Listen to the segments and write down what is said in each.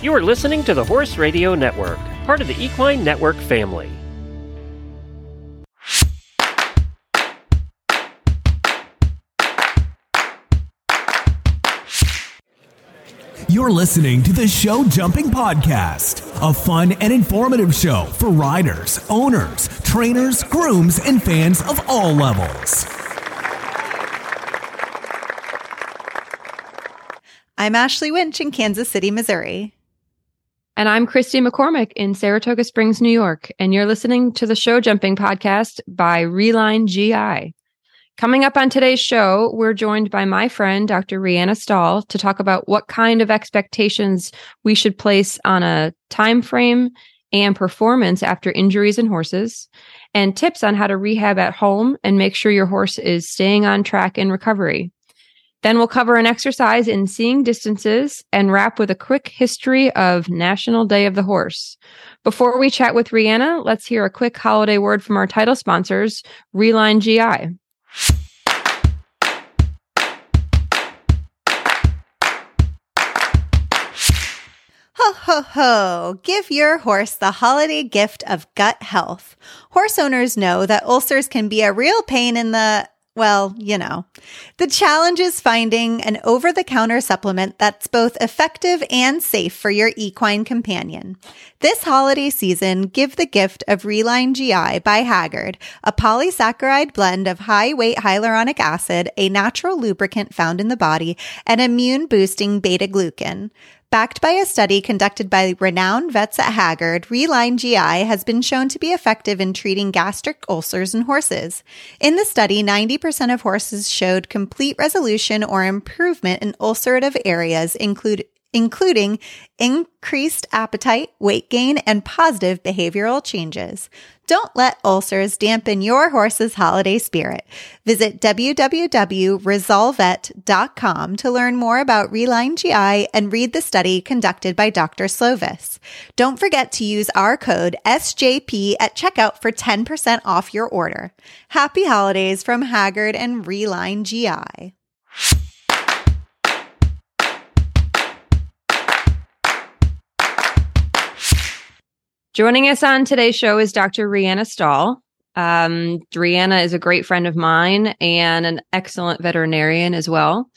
You are listening to the Horse Radio Network, part of the Equine Network family. You're listening to the Show Jumping Podcast, a fun and informative show for riders, owners, trainers, grooms, and fans of all levels. I'm Ashley Winch in Kansas City, Missouri. And I'm Kristy McCormick in Saratoga Springs, New York. And you're listening to the Show Jumping Podcast by Relyne GI. Coming up on today's show, we're joined by my friend, Dr. Reanna Stahl, to talk about what kind of expectations we should place on a time frame and performance after injuries in horses, and tips on how to rehab at home and make sure your horse is staying on track in recovery. Then we'll cover an exercise in seeing distances and wrap with a quick history of National Day of the Horse. Before we chat with Reanna, let's hear a quick holiday word from our title sponsors, Relyne GI. Ho, ho, ho. Give your horse the holiday gift of gut health. Horse owners know that ulcers can be a real pain in the, well, you know. The challenge is finding an over the counter supplement that's both effective and safe for your equine companion. This holiday season, give the gift of Relyne GI by Hagyard, a polysaccharide blend of high weight hyaluronic acid, a natural lubricant found in the body, and immune boosting beta glucan. Backed by a study conducted by renowned vets at Hagyard, Relyne GI has been shown to be effective in treating gastric ulcers in horses. In the study, 90% of horses showed complete resolution or improvement in ulcerative areas, include, including increased appetite, weight gain, and positive behavioral changes. Don't let ulcers dampen your horse's holiday spirit. Visit www.resolvet.com to learn more about Relyne GI and read the study conducted by Dr. Slovis. Don't forget to use our code SJP at checkout for 10% off your order. Happy holidays from Hagyard and Relyne GI. Joining us on today's show is Dr. Reanna Stahl. Um, Reanna is a great friend of mine and an excellent veterinarian as well.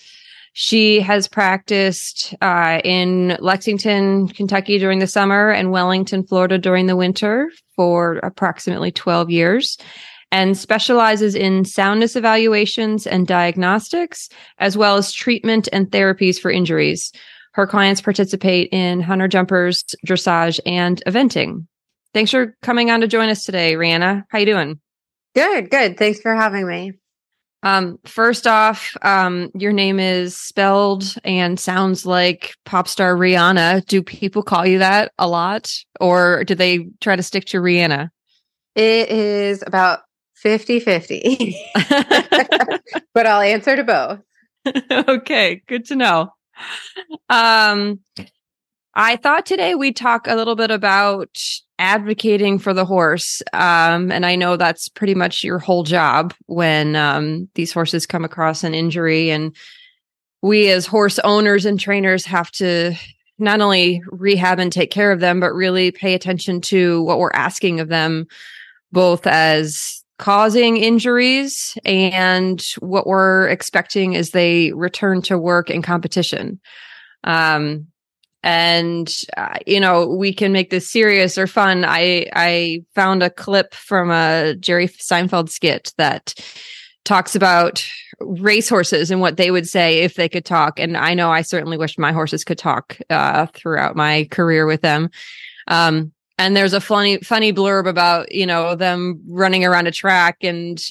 She has practiced uh, in Lexington, Kentucky during the summer and Wellington, Florida during the winter for approximately 12 years and specializes in soundness evaluations and diagnostics, as well as treatment and therapies for injuries. Her clients participate in hunter jumpers, dressage, and eventing. Thanks for coming on to join us today, Reanna. How you doing? Good, good. Thanks for having me. Um, first off, um, your name is spelled and sounds like pop star Rihanna. Do people call you that a lot, or do they try to stick to Rihanna? It is about 50 50, but I'll answer to both. okay, good to know. Um, I thought today we'd talk a little bit about advocating for the horse. Um, and I know that's pretty much your whole job when um, these horses come across an injury. And we, as horse owners and trainers, have to not only rehab and take care of them, but really pay attention to what we're asking of them, both as causing injuries and what we're expecting as they return to work and competition. Um, and uh, you know we can make this serious or fun. I i found a clip from a jerry seinfeld skit that talks about racehorses and what they would say if they could talk. And i know i certainly wish my horses could talk uh, throughout my career with them. Um, and there's a funny funny blurb about you know them running around a track and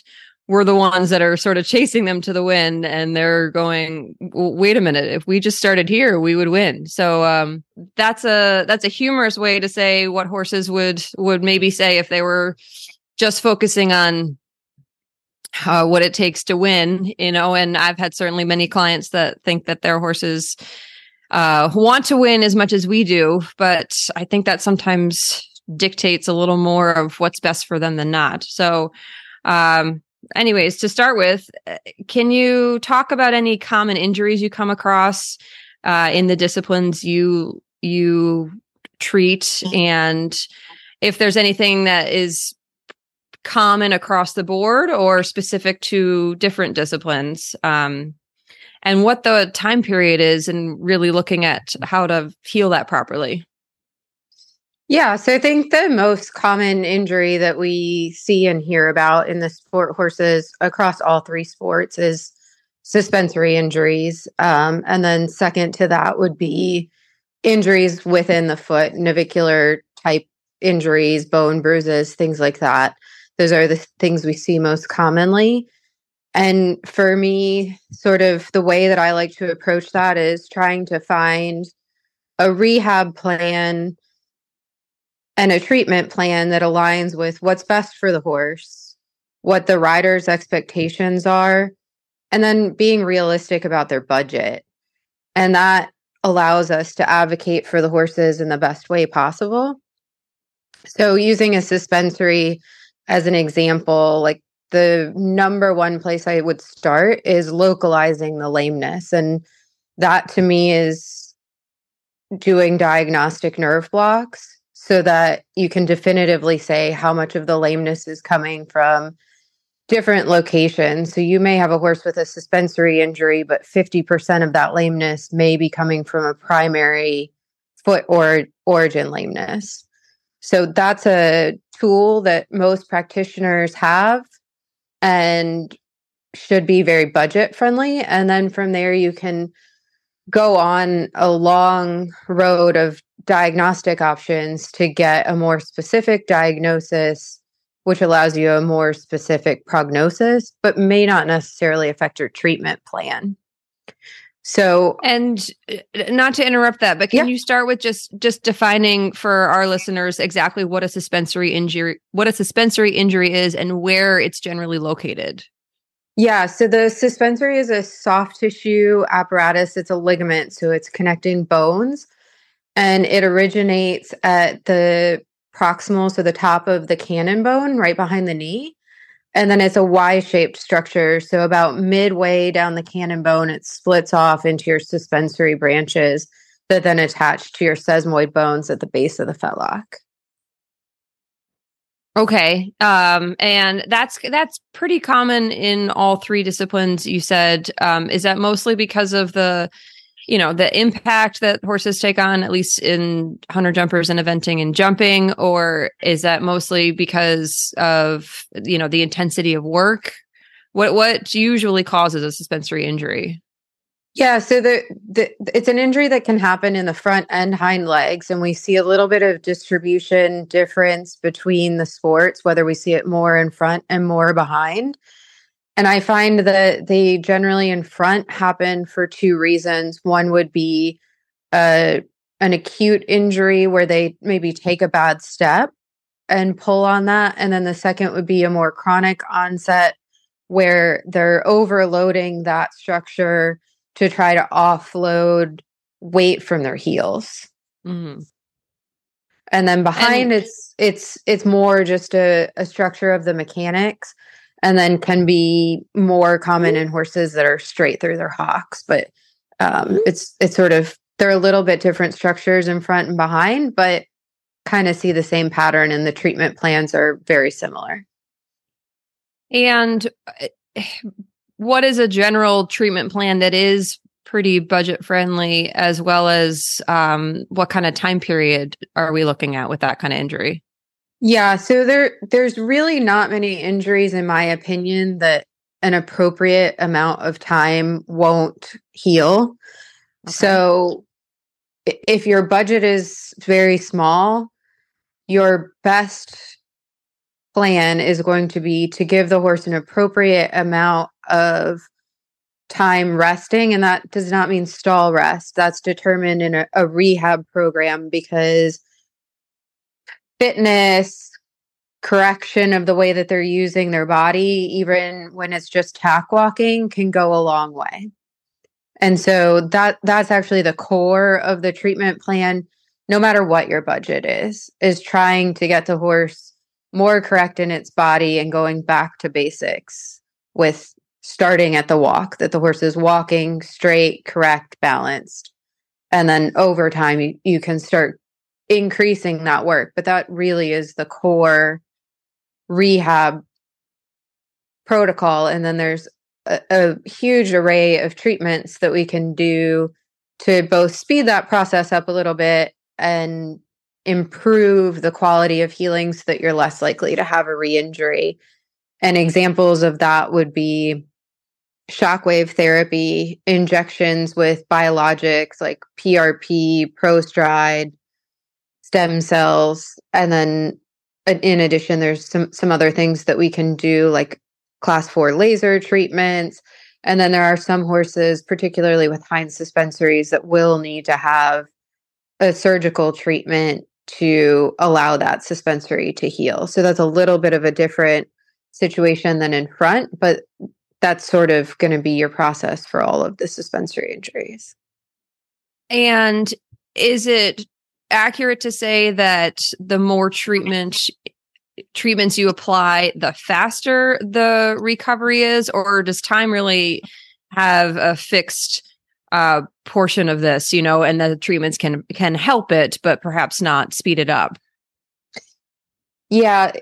we're the ones that are sort of chasing them to the wind and they're going wait a minute if we just started here we would win. So um, that's a that's a humorous way to say what horses would would maybe say if they were just focusing on uh, what it takes to win you know and i've had certainly many clients that think that their horses uh, want to win as much as we do but i think that sometimes dictates a little more of what's best for them than not. So um, anyways, to start with, uh, can you talk about any common injuries you come across uh, in the disciplines you you treat? And if there's anything that is common across the board or specific to different disciplines um, and what the time period is and really looking at how to heal that properly yeah, so I think the most common injury that we see and hear about in the sport horses across all three sports is suspensory injuries. Um, and then, second to that, would be injuries within the foot, navicular type injuries, bone bruises, things like that. Those are the things we see most commonly. And for me, sort of the way that I like to approach that is trying to find a rehab plan and a treatment plan that aligns with what's best for the horse, what the rider's expectations are, and then being realistic about their budget. And that allows us to advocate for the horses in the best way possible. So, using a suspensory as an example, like the number one place I would start is localizing the lameness. And that to me is doing diagnostic nerve blocks so that you can definitively say how much of the lameness is coming from different locations. So you may have a horse with a suspensory injury, but 50% of that lameness may be coming from a primary foot or origin lameness. So that's a tool that most practitioners have and should be very budget friendly. And then from there, you can go on a long road of diagnostic options to get a more specific diagnosis, which allows you a more specific prognosis, but may not necessarily affect your treatment plan. So, and uh, not to interrupt that, but can yeah. you start with just just defining for our listeners exactly what a suspensory injury, what a suspensory injury is, and where it's generally located? Yeah, so the suspensory is a soft tissue apparatus. It's a ligament, so it's connecting bones and it originates at the proximal, so the top of the cannon bone, right behind the knee. And then it's a Y shaped structure. So, about midway down the cannon bone, it splits off into your suspensory branches that then attach to your sesamoid bones at the base of the fetlock. Okay. Um, and that's that's pretty common in all three disciplines you said. Um, is that mostly because of the you know the impact that horses take on at least in hunter jumpers and eventing and jumping or is that mostly because of you know the intensity of work? What what usually causes a suspensory injury? Yeah so the, the it's an injury that can happen in the front and hind legs and we see a little bit of distribution difference between the sports whether we see it more in front and more behind and I find that they generally in front happen for two reasons. One would be uh, an acute injury where they maybe take a bad step and pull on that. And then the second would be a more chronic onset where they're overloading that structure to try to offload weight from their heels. Mm-hmm. And then behind and- it's it's it's more just a, a structure of the mechanics and then can be more common in horses that are straight through their hocks. But um, mm-hmm. it's it's sort of they're a little bit different structures in front and behind, but kind of see the same pattern, and the treatment plans are very similar. And uh, what is a general treatment plan that is pretty budget friendly, as well as um, what kind of time period are we looking at with that kind of injury? Yeah, so there there's really not many injuries in my opinion that an appropriate amount of time won't heal. Okay. So if your budget is very small, your best plan is going to be to give the horse an appropriate amount of time resting and that does not mean stall rest that's determined in a, a rehab program because fitness, correction of the way that they're using their body, even when it's just tack walking, can go a long way. And so that that's actually the core of the treatment plan, no matter what your budget is, is trying to get the horse more correct in its body and going back to basics with starting at the walk, that the horse is walking straight, correct, balanced, And then over time, you, you can start increasing that work. But that really is the core rehab protocol. And then there's a, a huge array of treatments that we can do to both speed that process up a little bit and improve the quality of healing so that you're less likely to have a re-injury. And examples of that would be shockwave therapy, injections with biologics like PRP, Prostride, stem cells, and then uh, in addition, there's some some other things that we can do like class four laser treatments. And then there are some horses, particularly with hind suspensories, that will need to have a surgical treatment to allow that suspensory to heal. So that's a little bit of a different situation than in front, but that's sort of going to be your process for all of the suspensory injuries. And is it accurate to say that the more treatment treatments you apply, the faster the recovery is, or does time really have a fixed uh, portion of this? You know, and the treatments can can help it, but perhaps not speed it up. Yeah,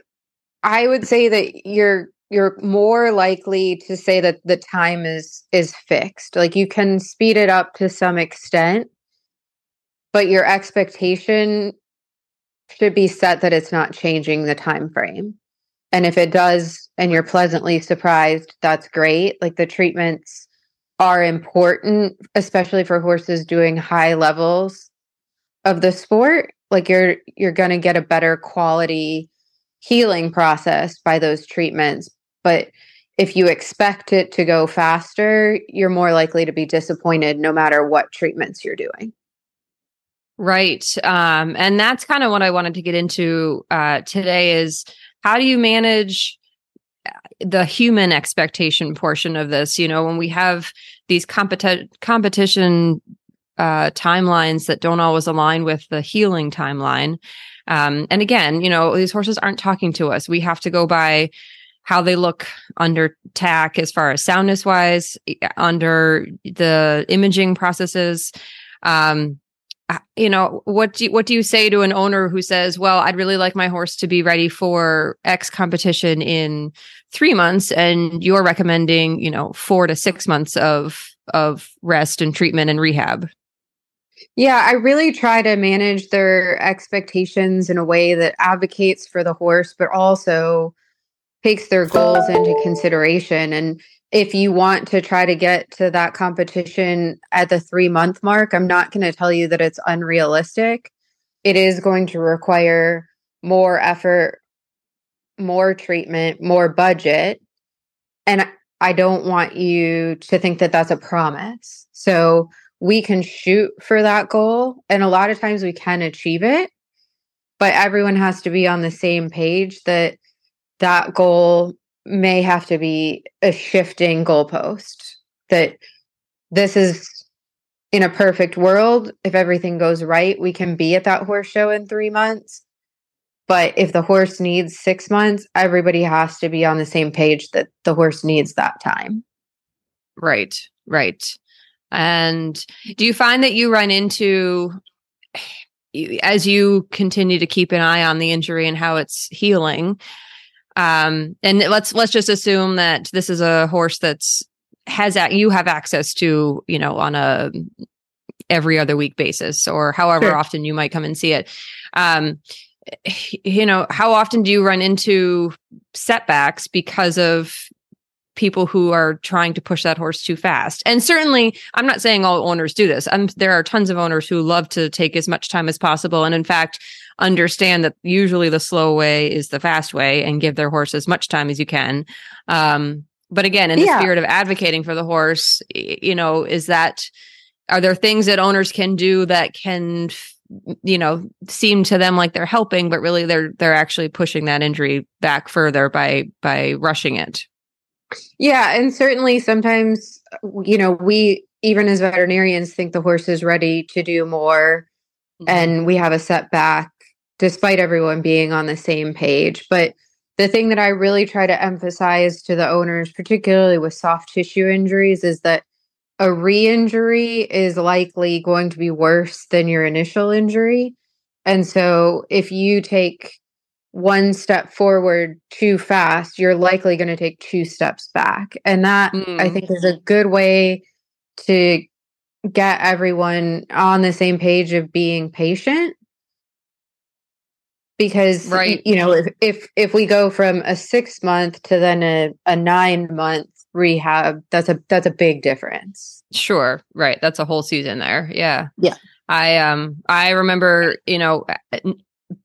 I would say that you're you're more likely to say that the time is is fixed. Like you can speed it up to some extent, but your expectation should be set that it's not changing the time frame. And if it does and you're pleasantly surprised, that's great. Like the treatments are important, especially for horses doing high levels of the sport. Like you're you're going to get a better quality healing process by those treatments. But if you expect it to go faster, you're more likely to be disappointed no matter what treatments you're doing. Right. Um, and that's kind of what I wanted to get into uh, today is how do you manage uh, the human expectation portion of this? You know, when we have these competi- competition uh, timelines that don't always align with the healing timeline. Um, and again, you know, these horses aren't talking to us. We have to go by how they look under tack as far as soundness wise, under the imaging processes. Um, Uh, you know what do you, what do you say to an owner who says well i'd really like my horse to be ready for x competition in 3 months and you're recommending you know 4 to 6 months of of rest and treatment and rehab? Yeah i really try to manage their expectations in a way that advocates for the horse but also takes their goals into consideration. And if you want to try to get to that competition at the three month mark, I'm not going to tell you that it's unrealistic. It is going to require more effort, more treatment, more budget. And I don't want you to think that that's a promise. So we can shoot for that goal. And a lot of times we can achieve it, but everyone has to be on the same page that that goal may have to be a shifting goalpost that this is in a perfect world if everything goes right we can be at that horse show in 3 months. But if the horse needs 6 months everybody has to be on the same page that the horse needs that time. Right right. And do you find that you run into as you continue to keep an eye on the injury and how it's healing um, and let's let's just assume that this is a horse that's has that you have access to, you know, on a every other week basis or however sure. often you might come and see it. Um, you know, how often do you run into setbacks because of people who are trying to push that horse too fast. And certainly, I'm not saying all owners do this. Um, there are tons of owners who love to take as much time as possible. And in fact, understand that usually the slow way is the fast way and give their horse as much time as you can. Um, but again, in the yeah. spirit of advocating for the horse, you know, is that, are there things that owners can do that can, you know, seem to them like they're helping, but really they're, they're actually pushing that injury back further by, by rushing it? Yeah. And certainly sometimes, you know, we, even as veterinarians, think the horse is ready to do more mm-hmm. and we have a setback despite everyone being on the same page. But the thing that I really try to emphasize to the owners, particularly with soft tissue injuries, is that a re-injury is likely going to be worse than your initial injury. And so if you take one step forward too fast, you're likely going to take two steps back. And that mm. I think is a good way to get everyone on the same page of being patient because right. you know if if, if we go from a six month to then a, a nine month rehab that's a that's a big difference. Sure. Right. That's a whole season there. Yeah. Yeah. I um i remember you know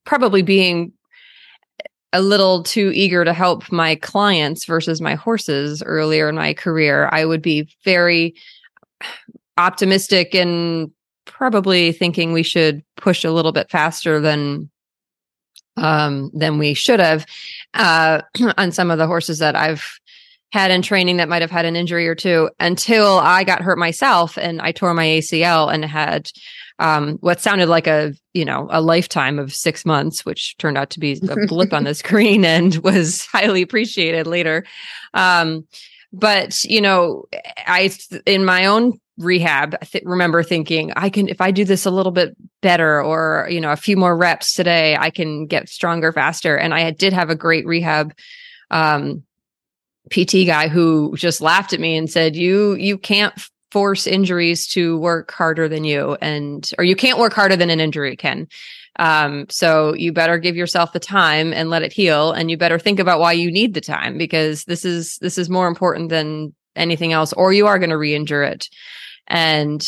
probably being a little too eager to help my clients versus my horses earlier in my career. I would be very optimistic and probably thinking we should push a little bit faster than um, than we should have uh, on some of the horses that I've had in training that might have had an injury or two until I got hurt myself and I tore my ACL and had um, what sounded like a you know a lifetime of six months, which turned out to be a blip on the screen and was highly appreciated later. Um, but you know, I in my own rehab I th- remember thinking i can if i do this a little bit better or you know a few more reps today i can get stronger faster. And i did have a great rehab um, pt guy who just laughed at me and said you you can't force injuries to work harder than you and or you can't work harder than an injury can. Um, so you better give yourself the time and let it heal and you better think about why you need the time because this is this is more important than anything else or you are going to re-injure it and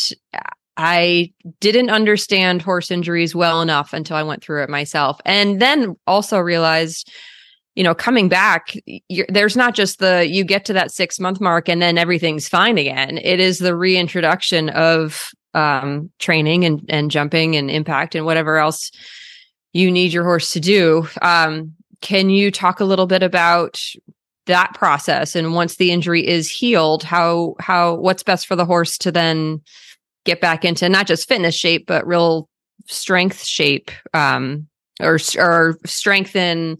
I didn't understand horse injuries well enough until I went through it myself. And then also realized, you know, coming back, there's not just the you get to that six month mark and then everything's fine again. It is the reintroduction of um, training and, and jumping and impact and whatever else you need your horse to do. Um, can you talk a little bit about that process. And once the injury is healed how how what's best for the horse to then get back into not just fitness shape but real strength shape um or or strengthen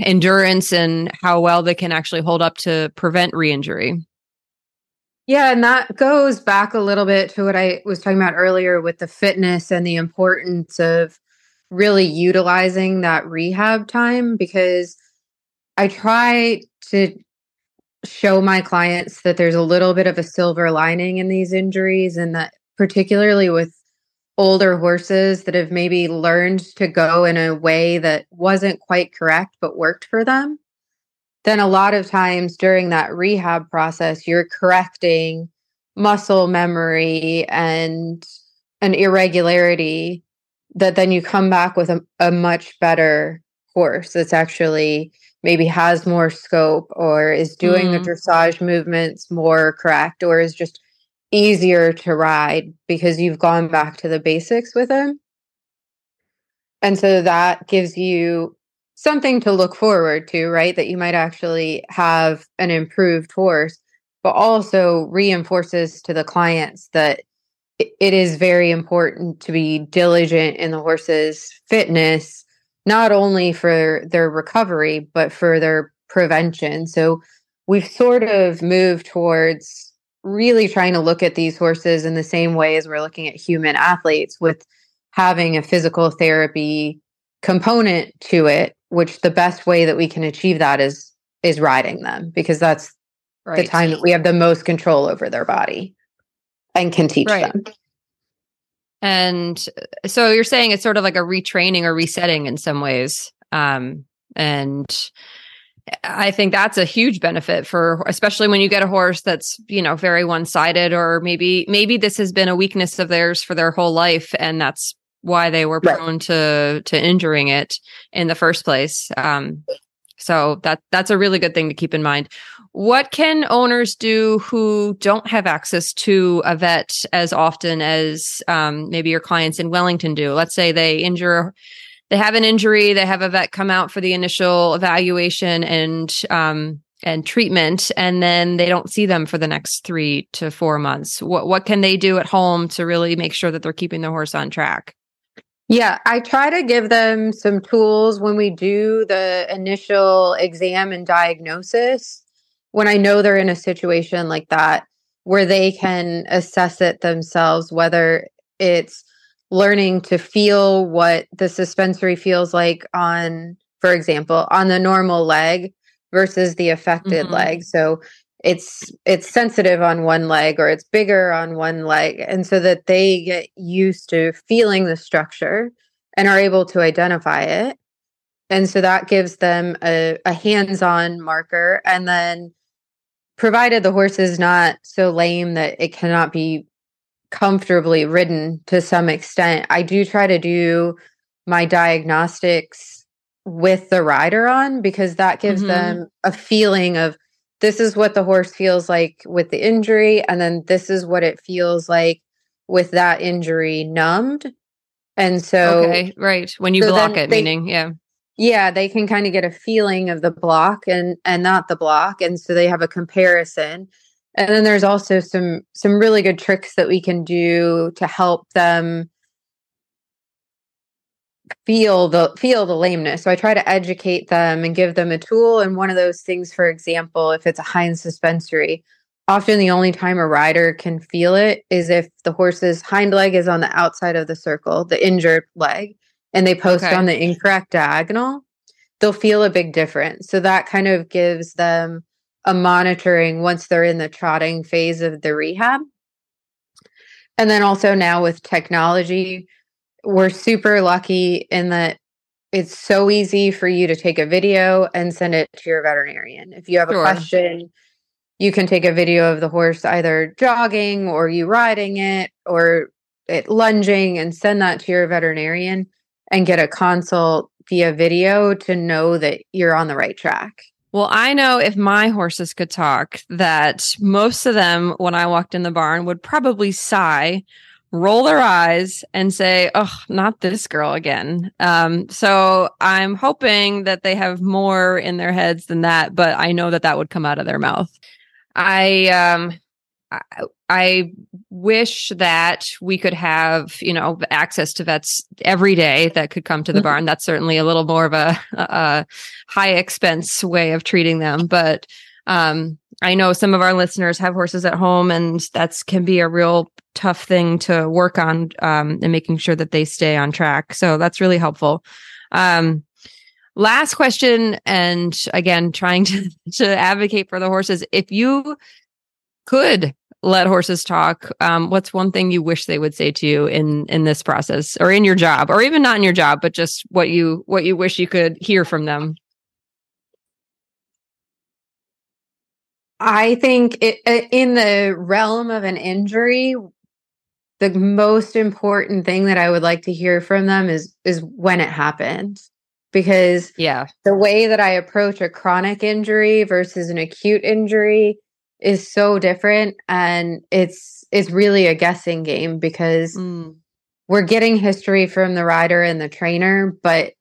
endurance and how well they can actually hold up to prevent re-injury. Yeah and that goes back a little bit to what i was talking about earlier with the fitness and the importance of really utilizing that rehab time because I try to show my clients that there's a little bit of a silver lining in these injuries and that particularly with older horses that have maybe learned to go in a way that wasn't quite correct but worked for them then a lot of times during that rehab process you're correcting muscle memory and an irregularity that then you come back with a, a much better horse that's actually maybe has more scope or is doing mm. the dressage movements more correct or is just easier to ride because you've gone back to the basics with him. And so that gives you something to look forward to, right? That you might actually have an improved horse, but also reinforces to the clients that it is very important to be diligent in the horse's fitness not only for their recovery, but for their prevention. So we've sort of moved towards really trying to look at these horses in the same way as we're looking at human athletes with having a physical therapy component to it which the best way that we can achieve that is is riding them because that's right. the time that we have the most control over their body and can teach right. them and so you're saying it's sort of like a retraining or resetting in some ways. Um, and I think that's a huge benefit for especially when you get a horse that's, you know, very one-sided or maybe maybe this has been a weakness of theirs for their whole life and that's why they were prone right. to to injuring it in the first place. Um, so that that's a really good thing to keep in mind. What can owners do who don't have access to a vet as often as um, maybe your clients in Wellington do? Let's say they injure, they have an injury, they have a vet come out for the initial evaluation and um, and treatment, and then they don't see them for the next three to four months. What what can they do at home to really make sure that they're keeping their horse on track? Yeah, I try to give them some tools when we do the initial exam and diagnosis. When I know they're in a situation like that, where they can assess it themselves, whether it's learning to feel what the suspensory feels like on, for example, on the normal leg versus the affected Mhm. leg. So it's it's sensitive on one leg or it's bigger on one leg and so that they get used to feeling the structure and are able to identify it and so that gives them a, a hands-on marker and then provided the horse is not so lame that it cannot be comfortably ridden to some extent i do try to do my diagnostics with the rider on because that gives Mhm. them a feeling of this is what the horse feels like with the injury and then this is what it feels like with that injury numbed and so okay, right. When you so block it, they- meaning, yeah. Yeah they can kind of get a feeling of the block and and not the block and so they have a comparison. And then there's also some some really good tricks that we can do to help them feel the feel the lameness. So i try to educate them and give them a tool and one of those things for example if it's a hind suspensory often the only time a rider can feel it is if the horse's hind leg is on the outside of the circle the injured leg and they post Okay. on the incorrect diagonal they'll feel a big difference so that kind of gives them a monitoring once they're in the trotting phase of the rehab and then also now with technology we're super lucky in that it's so easy for you to take a video and send it to your veterinarian. If you have Sure. a question, you can take a video of the horse either jogging or you riding it or it lunging and send that to your veterinarian and get a consult via video to know that you're on the right track. Well, I know if my horses could talk, that most of them, when I walked in the barn, would probably sigh, roll their eyes, and say, "Oh, not this girl again." Um, so I'm hoping that they have more in their heads than that, but I know that that would come out of their mouth. I um, I, I wish that we could have, you know, access to vets every day that could come to the Mhm. barn. That's certainly a little more of a, a high expense way of treating them, but um, I know some of our listeners have horses at home, and that's can be a real tough thing to work on um, and making sure that they stay on track. So that's really helpful. Um, last question, and again, trying to to advocate for the horses. If you could let horses talk, um, what's one thing you wish they would say to you in in this process, or in your job, or even not in your job, but just what you what you wish you could hear from them? I think it, uh, in the realm of an injury, the most important thing that I would like to hear from them is is when it happened, because Yeah, the way that I approach a chronic injury versus an acute injury is so different, and it's it's really a guessing game because Mm. we're getting history from the rider and the trainer, but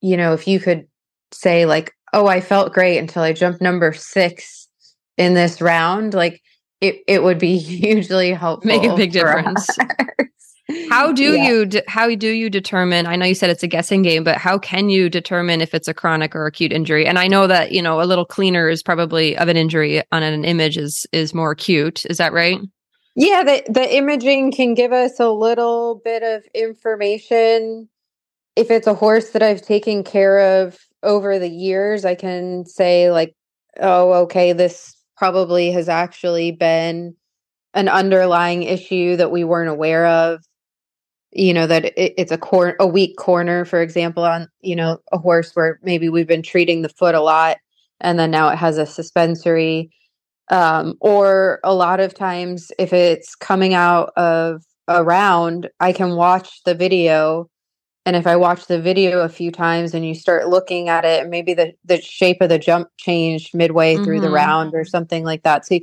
you know, if you could say like, "Oh, I felt great until I jumped number 6 in this round," like it it would be hugely helpful. Make a big difference. How do Yeah. you de- how do you determine? I know you said it's a guessing game, but how can you determine if it's a chronic or acute injury? And I know that you know a little cleaner is probably of an injury on an image is is more acute. Is that right? Yeah, the the imaging can give us a little bit of information. If it's a horse that I've taken care of over the years, I can say like, oh, okay, this probably has actually been an underlying issue that we weren't aware of. You know that it, it's a cor- a weak corner, for example, on you know a horse where maybe we've been treating the foot a lot, and then now it has a suspensory um, or a lot of times if it's coming out of a round i can watch the video and if i watch the video a few times and you start looking at it maybe the, the shape of the jump changed midway through the Mhm. round or something like that so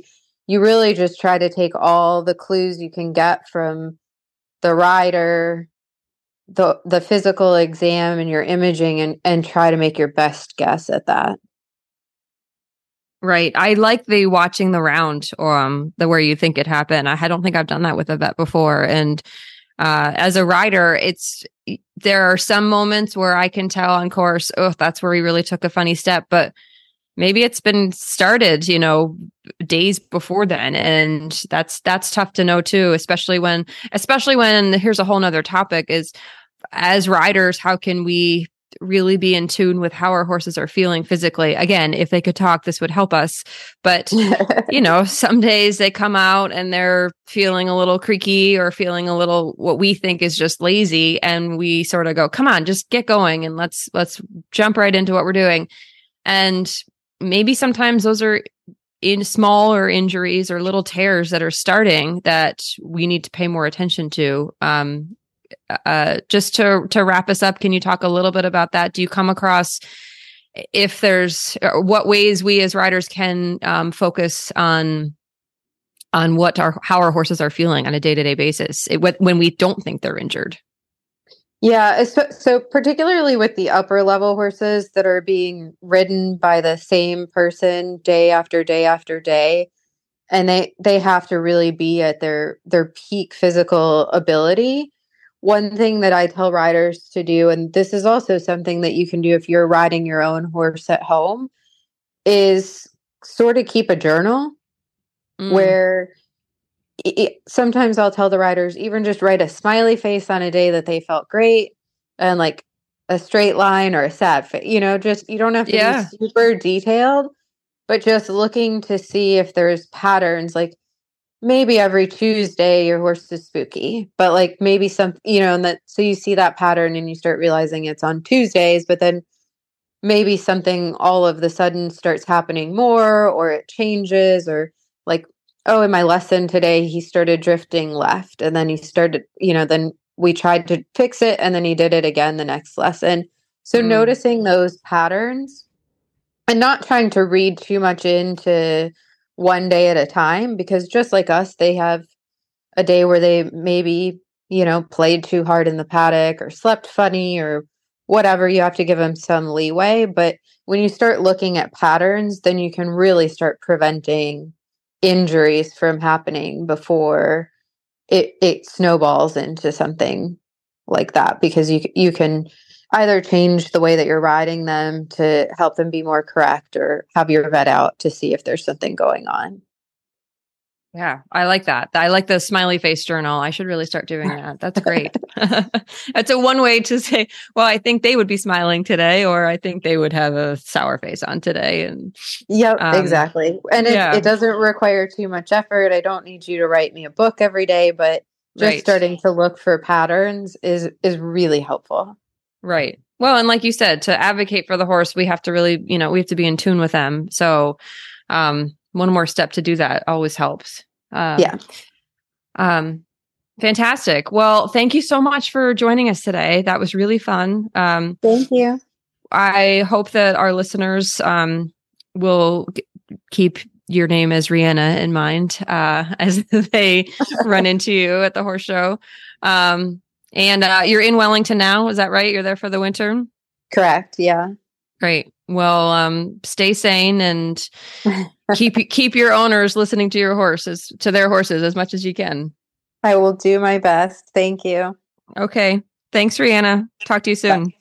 you really just try to take all the clues you can get from the rider the the physical exam and your imaging and and try to make your best guess at that Right. I like the watching the round or um the where you think it happened. I don't think I've done that with a vet before. And uh as a rider, it's there are some moments where I can tell on course, oh, that's where he really took a funny step. But maybe it's been started, you know, days before then. And that's, that's tough to know too, especially when, especially when here's a whole nother topic is as riders, how can we really be in tune with how our horses are feeling physically. Again, if they could talk, this would help us. But, you know, some days they come out and they're feeling a little creaky or feeling a little what we think is just lazy. And we sort of go, come on, just get going and let's, let's jump right into what we're doing. And maybe sometimes those are in smaller injuries or little tears that are starting that we need to pay more attention to. Um, uh, just to to wrap us up, can you talk a little bit about that? Do you come across if there's what ways we as riders can um, focus on on what our how our horses are feeling on a day to day basis it, when we don't think they're injured? Yeah, so, so particularly with the upper level horses that are being ridden by the same person day after day after day, and they they have to really be at their their peak physical ability. One thing that I tell riders to do, and this is also something that you can do if you're riding your own horse at home, is sort of keep a journal mm. where it, sometimes I'll tell the riders even just write a smiley face on a day that they felt great and like a straight line or a sad face. You know, just you don't have to yeah. be super detailed, but just looking to see if there's patterns like maybe every Tuesday your horse is spooky, but like maybe some, you know, and that so you see that pattern and you start realizing it's on Tuesdays, but then maybe something all of the sudden starts happening more or it changes or like oh, in my lesson today, he started drifting left. And then he started, you know, then we tried to fix it and then he did it again the next lesson. So mm. noticing those patterns and not trying to read too much into one day at a time because just like us, they have a day where they maybe, you know, played too hard in the paddock or slept funny or whatever. You have to give them some leeway. But when you start looking at patterns, then you can really start preventing injuries from happening before it it snowballs into something like that because you you can either change the way that you're riding them to help them be more correct or have your vet out to see if there's something going on. Yeah, I like that. I like the smiley face journal. I should really start doing that. That's great. That's a one way to say, well, I think they would be smiling today, or I think they would have a sour face on today. And yep, um, exactly. And it, yeah. it, doesn't require too much effort. I don't need you to write me a book every day, but just right. starting to look for patterns is is really helpful. Right. Well, and like you said, to advocate for the horse, we have to really, you know, we have to be in tune with them. So, um, one more step to do that always helps. Um, yeah. Um, fantastic. Well, thank you so much for joining us today. That was really fun. Um, thank you. I hope that our listeners um, will g- keep your name as Rihanna in mind uh, as they run into you at the horse show. Um, and uh, you're in Wellington now, is that right? You're there for the winter. Correct. Yeah. Great. Well, um, stay sane and keep keep your owners listening to your horses to their horses as much as you can. I will do my best. Thank you. Okay. Thanks, Reanna. Talk to you soon. Bye.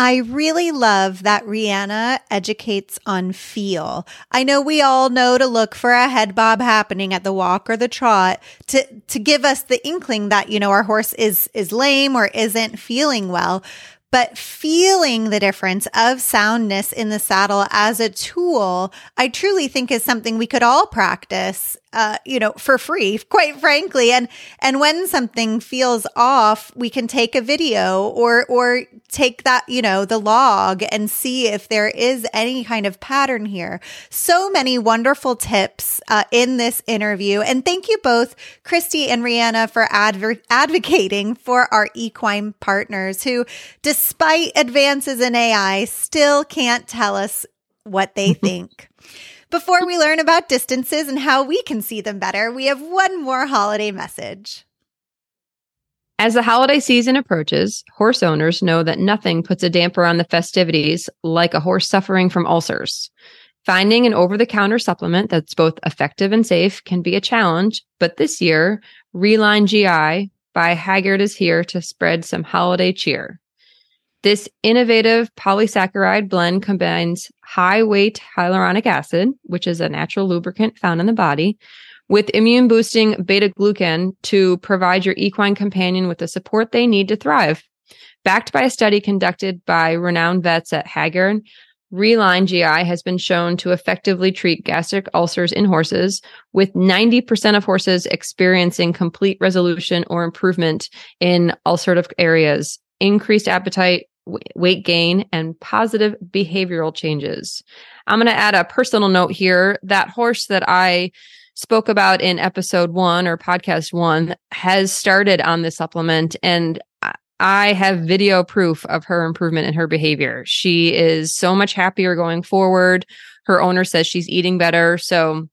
I really love that Reanna educates on feel. I know we all know to look for a head bob happening at the walk or the trot to to give us the inkling that you know our horse is is lame or isn't feeling well but feeling the difference of soundness in the saddle as a tool, I truly think is something we could all practice uh, you know, for free, quite frankly. And, and when something feels off, we can take a video or, or take that, you know, the log and see if there is any kind of pattern here. So many wonderful tips uh, in this interview. And thank you both, Kristy and Reanna, for adver- advocating for our equine partners who, despite advances in AI, still can't tell us what they think. Before we learn about distances and how we can see them better, we have one more holiday message. As the holiday season approaches, horse owners know that nothing puts a damper on the festivities like a horse suffering from ulcers. Finding an over the counter supplement that's both effective and safe can be a challenge, but this year, Relyne GI by Hagyard is here to spread some holiday cheer. This innovative polysaccharide blend combines high weight hyaluronic acid, which is a natural lubricant found in the body, with immune boosting beta glucan to provide your equine companion with the support they need to thrive. Backed by a study conducted by renowned vets at Hagyard, Relyne GI has been shown to effectively treat gastric ulcers in horses, with 90% of horses experiencing complete resolution or improvement in ulcerative areas, increased appetite, weight gain, and positive behavioral changes. I'm going to add a personal note here. That horse that I spoke about in episode one or podcast one has started on the supplement and I have video proof of her improvement in her behavior. She is so much happier going forward. Her owner says she's eating better. So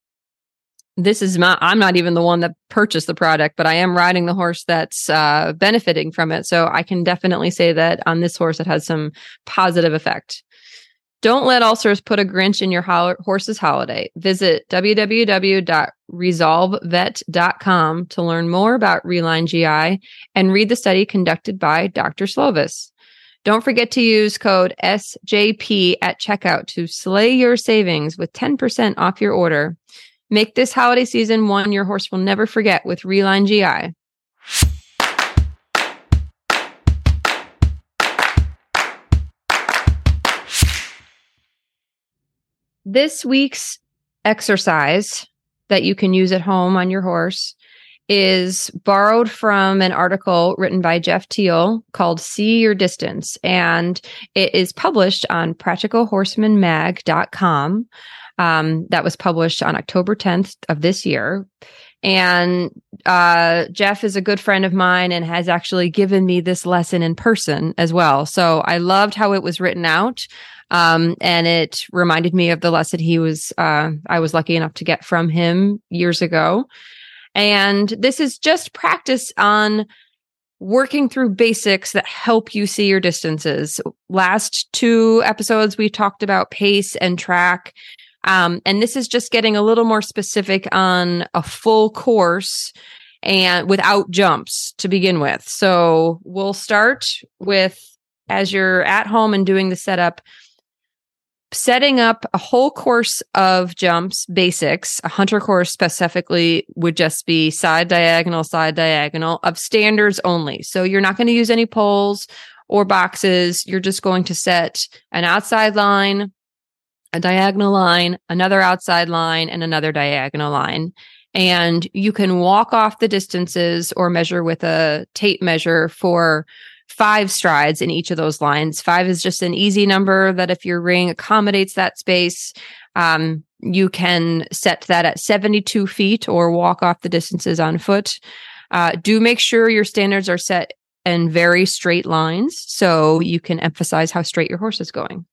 this is my I'm not even the one that purchased the product, but I am riding the horse that's uh, benefiting from it. So I can definitely say that on this horse, it has some positive effect. Don't let ulcers put a Grinch in your ho- horse's holiday. Visit www.resolvevet.com to learn more about Relyne GI and read the study conducted by Dr. Slovis. Don't forget to use code SJP at checkout to slay your savings with 10% off your order. Make this holiday season one your horse will never forget with Relyne GI. This week's exercise that you can use at home on your horse is borrowed from an article written by Geoff Teall called See Your Distance. And it is published on practicalhorsemanmag.com. Um, that was published on October 10th of this year. And uh, Geoff is a good friend of mine and has actually given me this lesson in person as well. So I loved how it was written out. Um, and it reminded me of the lesson he was, uh, I was lucky enough to get from him years ago. And this is just practice on working through basics that help you see your distances. Last two episodes, we talked about pace and track. Um, and this is just getting a little more specific on a full course and without jumps to begin with. So we'll start with as you're at home and doing the setup, setting up a whole course of jumps basics. A hunter course specifically would just be side diagonal side diagonal of standards only. So you're not going to use any poles or boxes. You're just going to set an outside line a diagonal line another outside line and another diagonal line and you can walk off the distances or measure with a tape measure for five strides in each of those lines. Five is just an easy number that if your ring accommodates that space, um, you can set that at 72 feet or walk off the distances on foot. Uh, do make sure your standards are set in very straight lines so you can emphasize how straight your horse is going.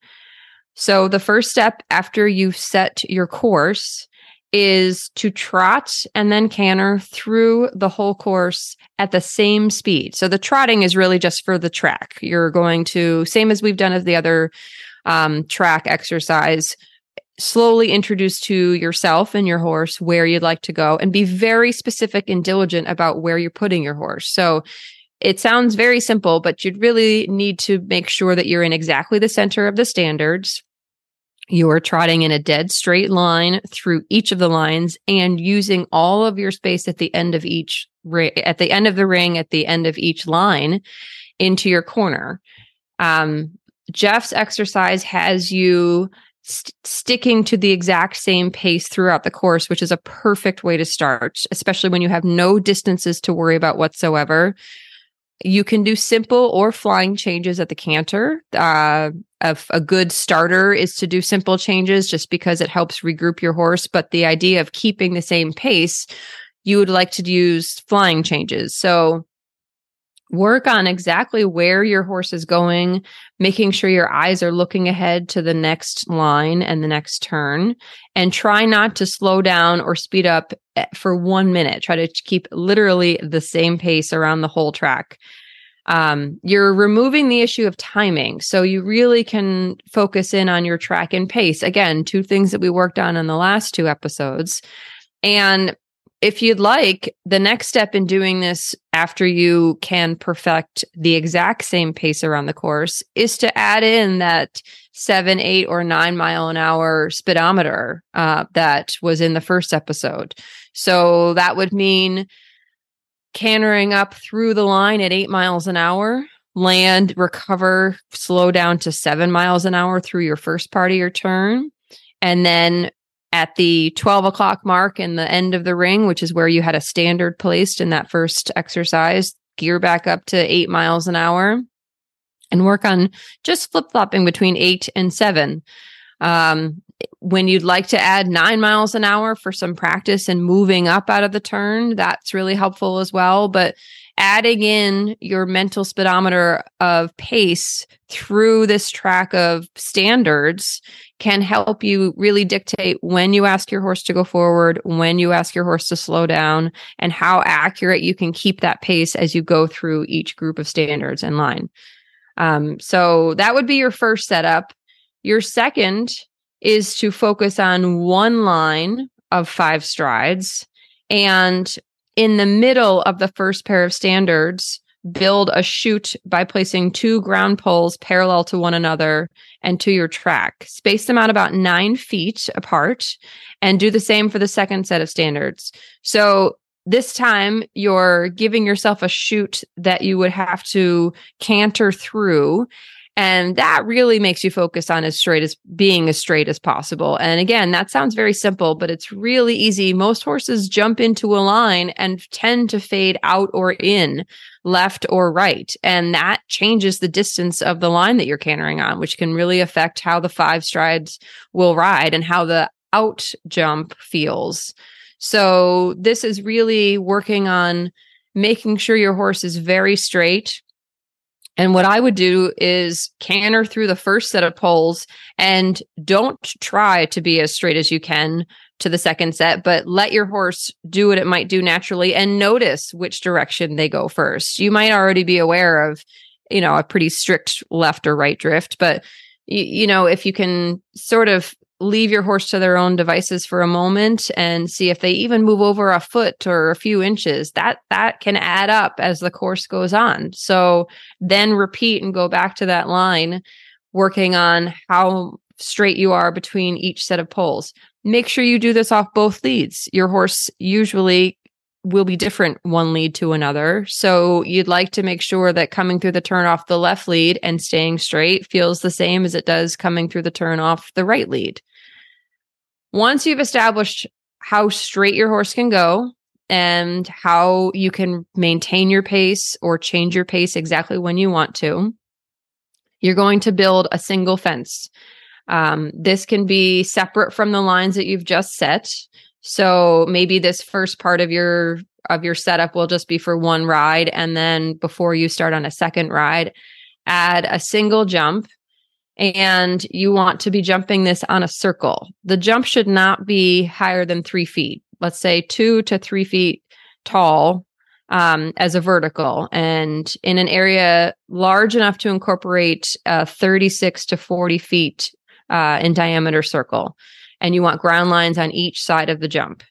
So the first step after you've set your course is to trot and then canter through the whole course at the same speed. So the trotting is really just for the track. You're going to, same as we've done as the other um, track exercise, slowly introduce to yourself and your horse where you'd like to go and be very specific and diligent about where you're putting your horse. So it sounds very simple, but you'd really need to make sure that you're in exactly the center of the standards you are trotting in a dead straight line through each of the lines and using all of your space at the end of each at the end of the ring at the end of each line into your corner. Um, Geoff's exercise has you st- sticking to the exact same pace throughout the course, which is a perfect way to start, especially when you have no distances to worry about whatsoever. You can do simple or flying changes at the canter. Uh, a, a good starter is to do simple changes just because it helps regroup your horse. But the idea of keeping the same pace, you would like to use flying changes. So work on exactly where your horse is going, making sure your eyes are looking ahead to the next line and the next turn, and try not to slow down or speed up eh, for one minute. Try to keep literally the same pace around the whole track um, you're removing the issue of timing. So you really can focus in on your track and pace. Again, two things that we worked on in the last two episodes. And if you'd like, the next step in doing this after you can perfect the exact same pace around the course is to add in that seven, eight, or nine mile an hour speedometer uh, that was in the first episode. So that would mean cantering up through the line at eight miles an hour, land, recover, slow down to seven miles an hour through your first part of your turn. And then at the 12 o'clock mark in the end of the ring, which is where you had a standard placed in that first exercise, gear back up to eight miles an hour and work on just flip flopping between eight and seven. Um, when you'd like to add nine miles an hour for some practice and moving up out of the turn, that's really helpful as well. But adding in your mental speedometer of pace through this track of standards can help you really dictate when you ask your horse to go forward, when you ask your horse to slow down, and how accurate you can keep that pace as you go through each group of standards in line. Um, so that would be your first setup. Your second is to focus on one line of five strides and in the middle of the first pair of standards, build a chute by placing two ground poles parallel to one another and to your track. Space them out about nine feet apart and do the same for the second set of standards. So this time you're giving yourself a chute that you would have to canter through and that really makes you focus on as straight as being as straight as possible. And again, that sounds very simple, but it's really easy. Most horses jump into a line and tend to fade out or in left or right. And that changes the distance of the line that you're cantering on, which can really affect how the five strides will ride and how the out jump feels. So this is really working on making sure your horse is very straight and what I would do is canter through the first set of poles and don't try to be as straight as you can to the second set, but let your horse do what it might do naturally and notice which direction they go first. You might already be aware of, you know, a pretty strict left or right drift, but you, you know, if you can sort of leave your horse to their own devices for a moment and see if they even move over a foot or a few inches that that can add up as the course goes on so then repeat and go back to that line working on how straight you are between each set of poles make sure you do this off both leads your horse usually will be different one lead to another. So you'd like to make sure that coming through the turn off the left lead and staying straight feels the same as it does coming through the turn off the right lead. Once you've established how straight your horse can go and how you can maintain your pace or change your pace exactly when you want to, you're going to build a single fence. Um, this can be separate from the lines that you've just set. So maybe this first part of your of your setup will just be for one ride and then before you start on a second ride, add a single jump and you want to be jumping this on a circle. The jump should not be higher than three feet. Let's say two to three feet tall um, as a vertical and in an area large enough to incorporate a 36 to 40 feet uh, in diameter circle. And you want ground lines on each side of the jump.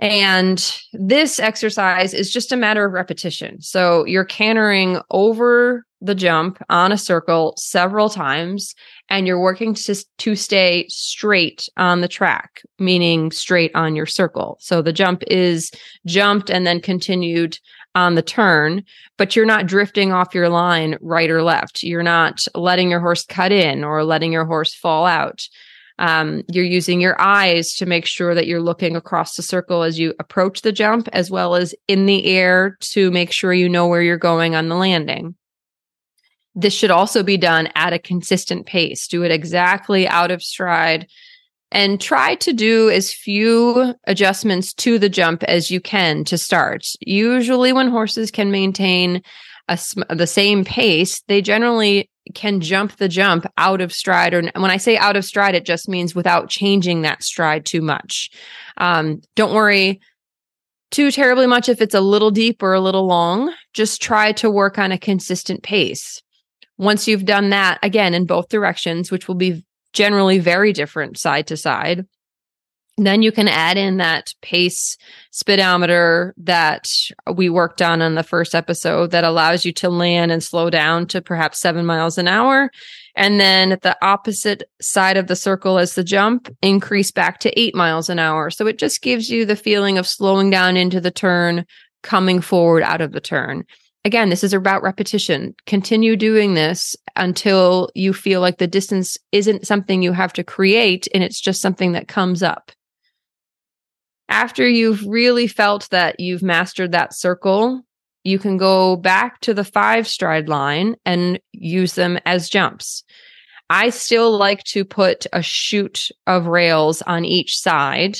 And this exercise is just a matter of repetition. So you're cantering over the jump on a circle several times and you're working to, to stay straight on the track, meaning straight on your circle. So the jump is jumped and then continued on the turn, but you're not drifting off your line right or left. You're not letting your horse cut in or letting your horse fall out. Um, you're using your eyes to make sure that you're looking across the circle as you approach the jump, as well as in the air to make sure you know where you're going on the landing. This should also be done at a consistent pace. Do it exactly out of stride and try to do as few adjustments to the jump as you can to start. Usually, when horses can maintain a, the same pace, they generally can jump the jump out of stride. Or when I say out of stride, it just means without changing that stride too much. Um, don't worry too terribly much if it's a little deep or a little long. Just try to work on a consistent pace. Once you've done that, again, in both directions, which will be generally very different side to side, Then you can add in that pace speedometer that we worked on in the first episode that allows you to land and slow down to perhaps seven miles an hour. And then at the opposite side of the circle as the jump, increase back to eight miles an hour. So it just gives you the feeling of slowing down into the turn, coming forward out of the turn. Again, this is about repetition. Continue doing this until you feel like the distance isn't something you have to create and it's just something that comes up after you've really felt that you've mastered that circle, you can go back to the five stride line and use them as jumps. I still like to put a chute of rails on each side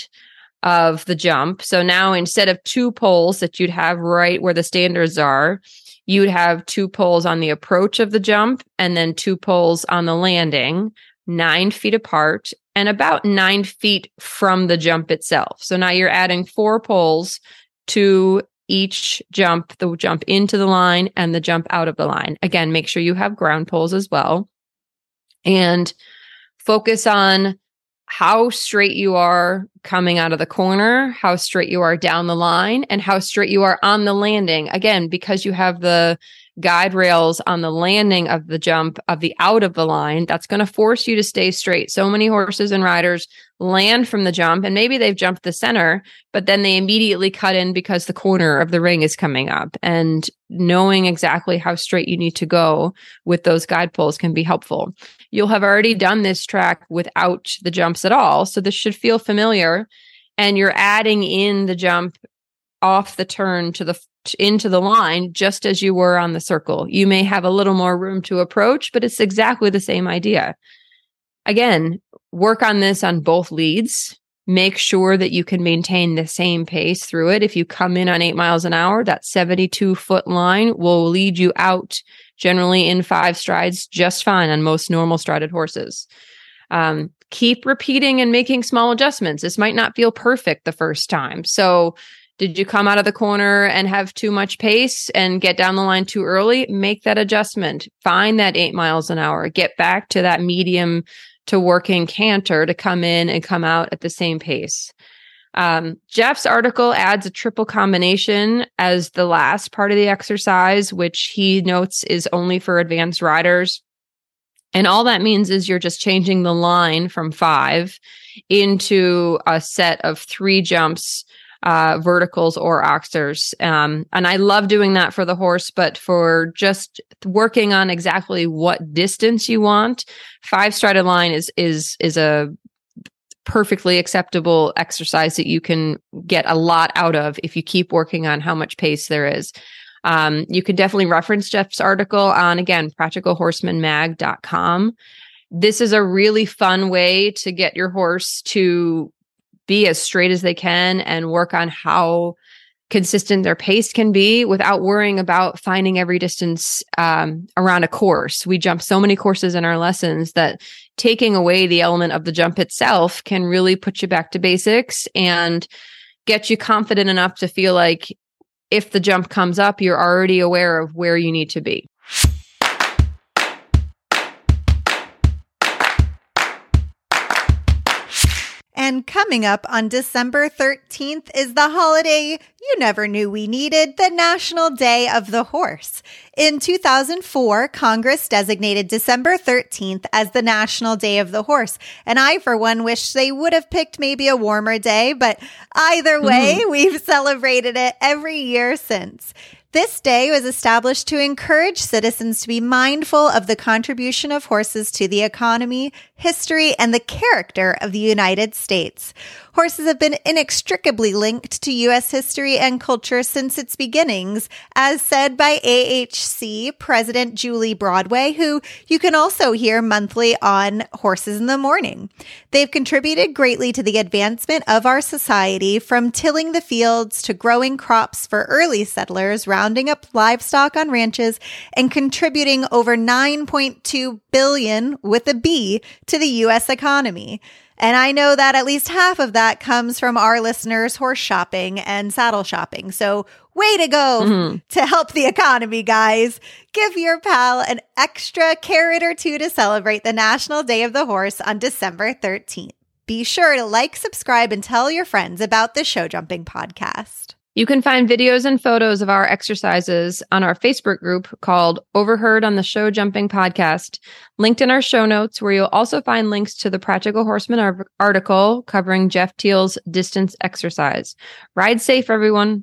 of the jump. So now instead of two poles that you'd have right where the standards are, you'd have two poles on the approach of the jump and then two poles on the landing, nine feet apart and about nine feet from the jump itself. So now you're adding four poles to each jump, the jump into the line and the jump out of the line. Again, make sure you have ground poles as well. And focus on how straight you are coming out of the corner, how straight you are down the line, and how straight you are on the landing. Again, because you have the guide rails on the landing of the jump of the out of the line, that's going to force you to stay straight. So many horses and riders land from the jump and maybe they've jumped the center, but then they immediately cut in because the corner of the ring is coming up. And knowing exactly how straight you need to go with those guide poles can be helpful. You'll have already done this track without the jumps at all. So this should feel familiar. And you're adding in the jump off the turn to the into the line just as you were on the circle. You may have a little more room to approach, but it's exactly the same idea. Again, work on this on both leads. Make sure that you can maintain the same pace through it. If you come in on eight miles an hour, that 72 foot line will lead you out generally in five strides just fine on most normal strided horses. Um, keep repeating and making small adjustments. This might not feel perfect the first time. So did you come out of the corner and have too much pace and get down the line too early? Make that adjustment. Find that eight miles an hour. Get back to that medium to working canter to come in and come out at the same pace. Um, Geoff's article adds a triple combination as the last part of the exercise, which he notes is only for advanced riders. And all that means is you're just changing the line from five into a set of three jumps uh, verticals or oxers. Um, and I love doing that for the horse, but for just working on exactly what distance you want, five strided line is, is, is a perfectly acceptable exercise that you can get a lot out of if you keep working on how much pace there is. Um, you can definitely reference Geoff's article on again, practicalhorsemanmag.com. This is a really fun way to get your horse to be as straight as they can and work on how consistent their pace can be without worrying about finding every distance um, around a course. We jump so many courses in our lessons that taking away the element of the jump itself can really put you back to basics and get you confident enough to feel like if the jump comes up, you're already aware of where you need to be. And coming up on December 13th is the holiday you never knew we needed, the National Day of the Horse. In 2004, Congress designated December 13th as the National Day of the Horse. And I, for one, wish they would have picked maybe a warmer day, but either way, mm-hmm. we've celebrated it every year since. This day was established to encourage citizens to be mindful of the contribution of horses to the economy, history, and the character of the United States. Horses have been inextricably linked to U.S. history and culture since its beginnings, as said by AHC President Julie Broadway, who you can also hear monthly on Horses in the Morning. They've contributed greatly to the advancement of our society, from tilling the fields to growing crops for early settlers, rounding up livestock on ranches, and contributing over 9.2 billion with a B to the U.S. economy. And I know that at least half of that comes from our listeners horse shopping and saddle shopping. So way to go mm-hmm. to help the economy, guys. Give your pal an extra carrot or two to celebrate the National Day of the Horse on December 13th. Be sure to like, subscribe, and tell your friends about the Show Jumping Podcast. You can find videos and photos of our exercises on our Facebook group called Overheard on the Show Jumping Podcast, linked in our show notes, where you'll also find links to the Practical Horseman article covering Geoff Teall's distance exercise. Ride safe, everyone.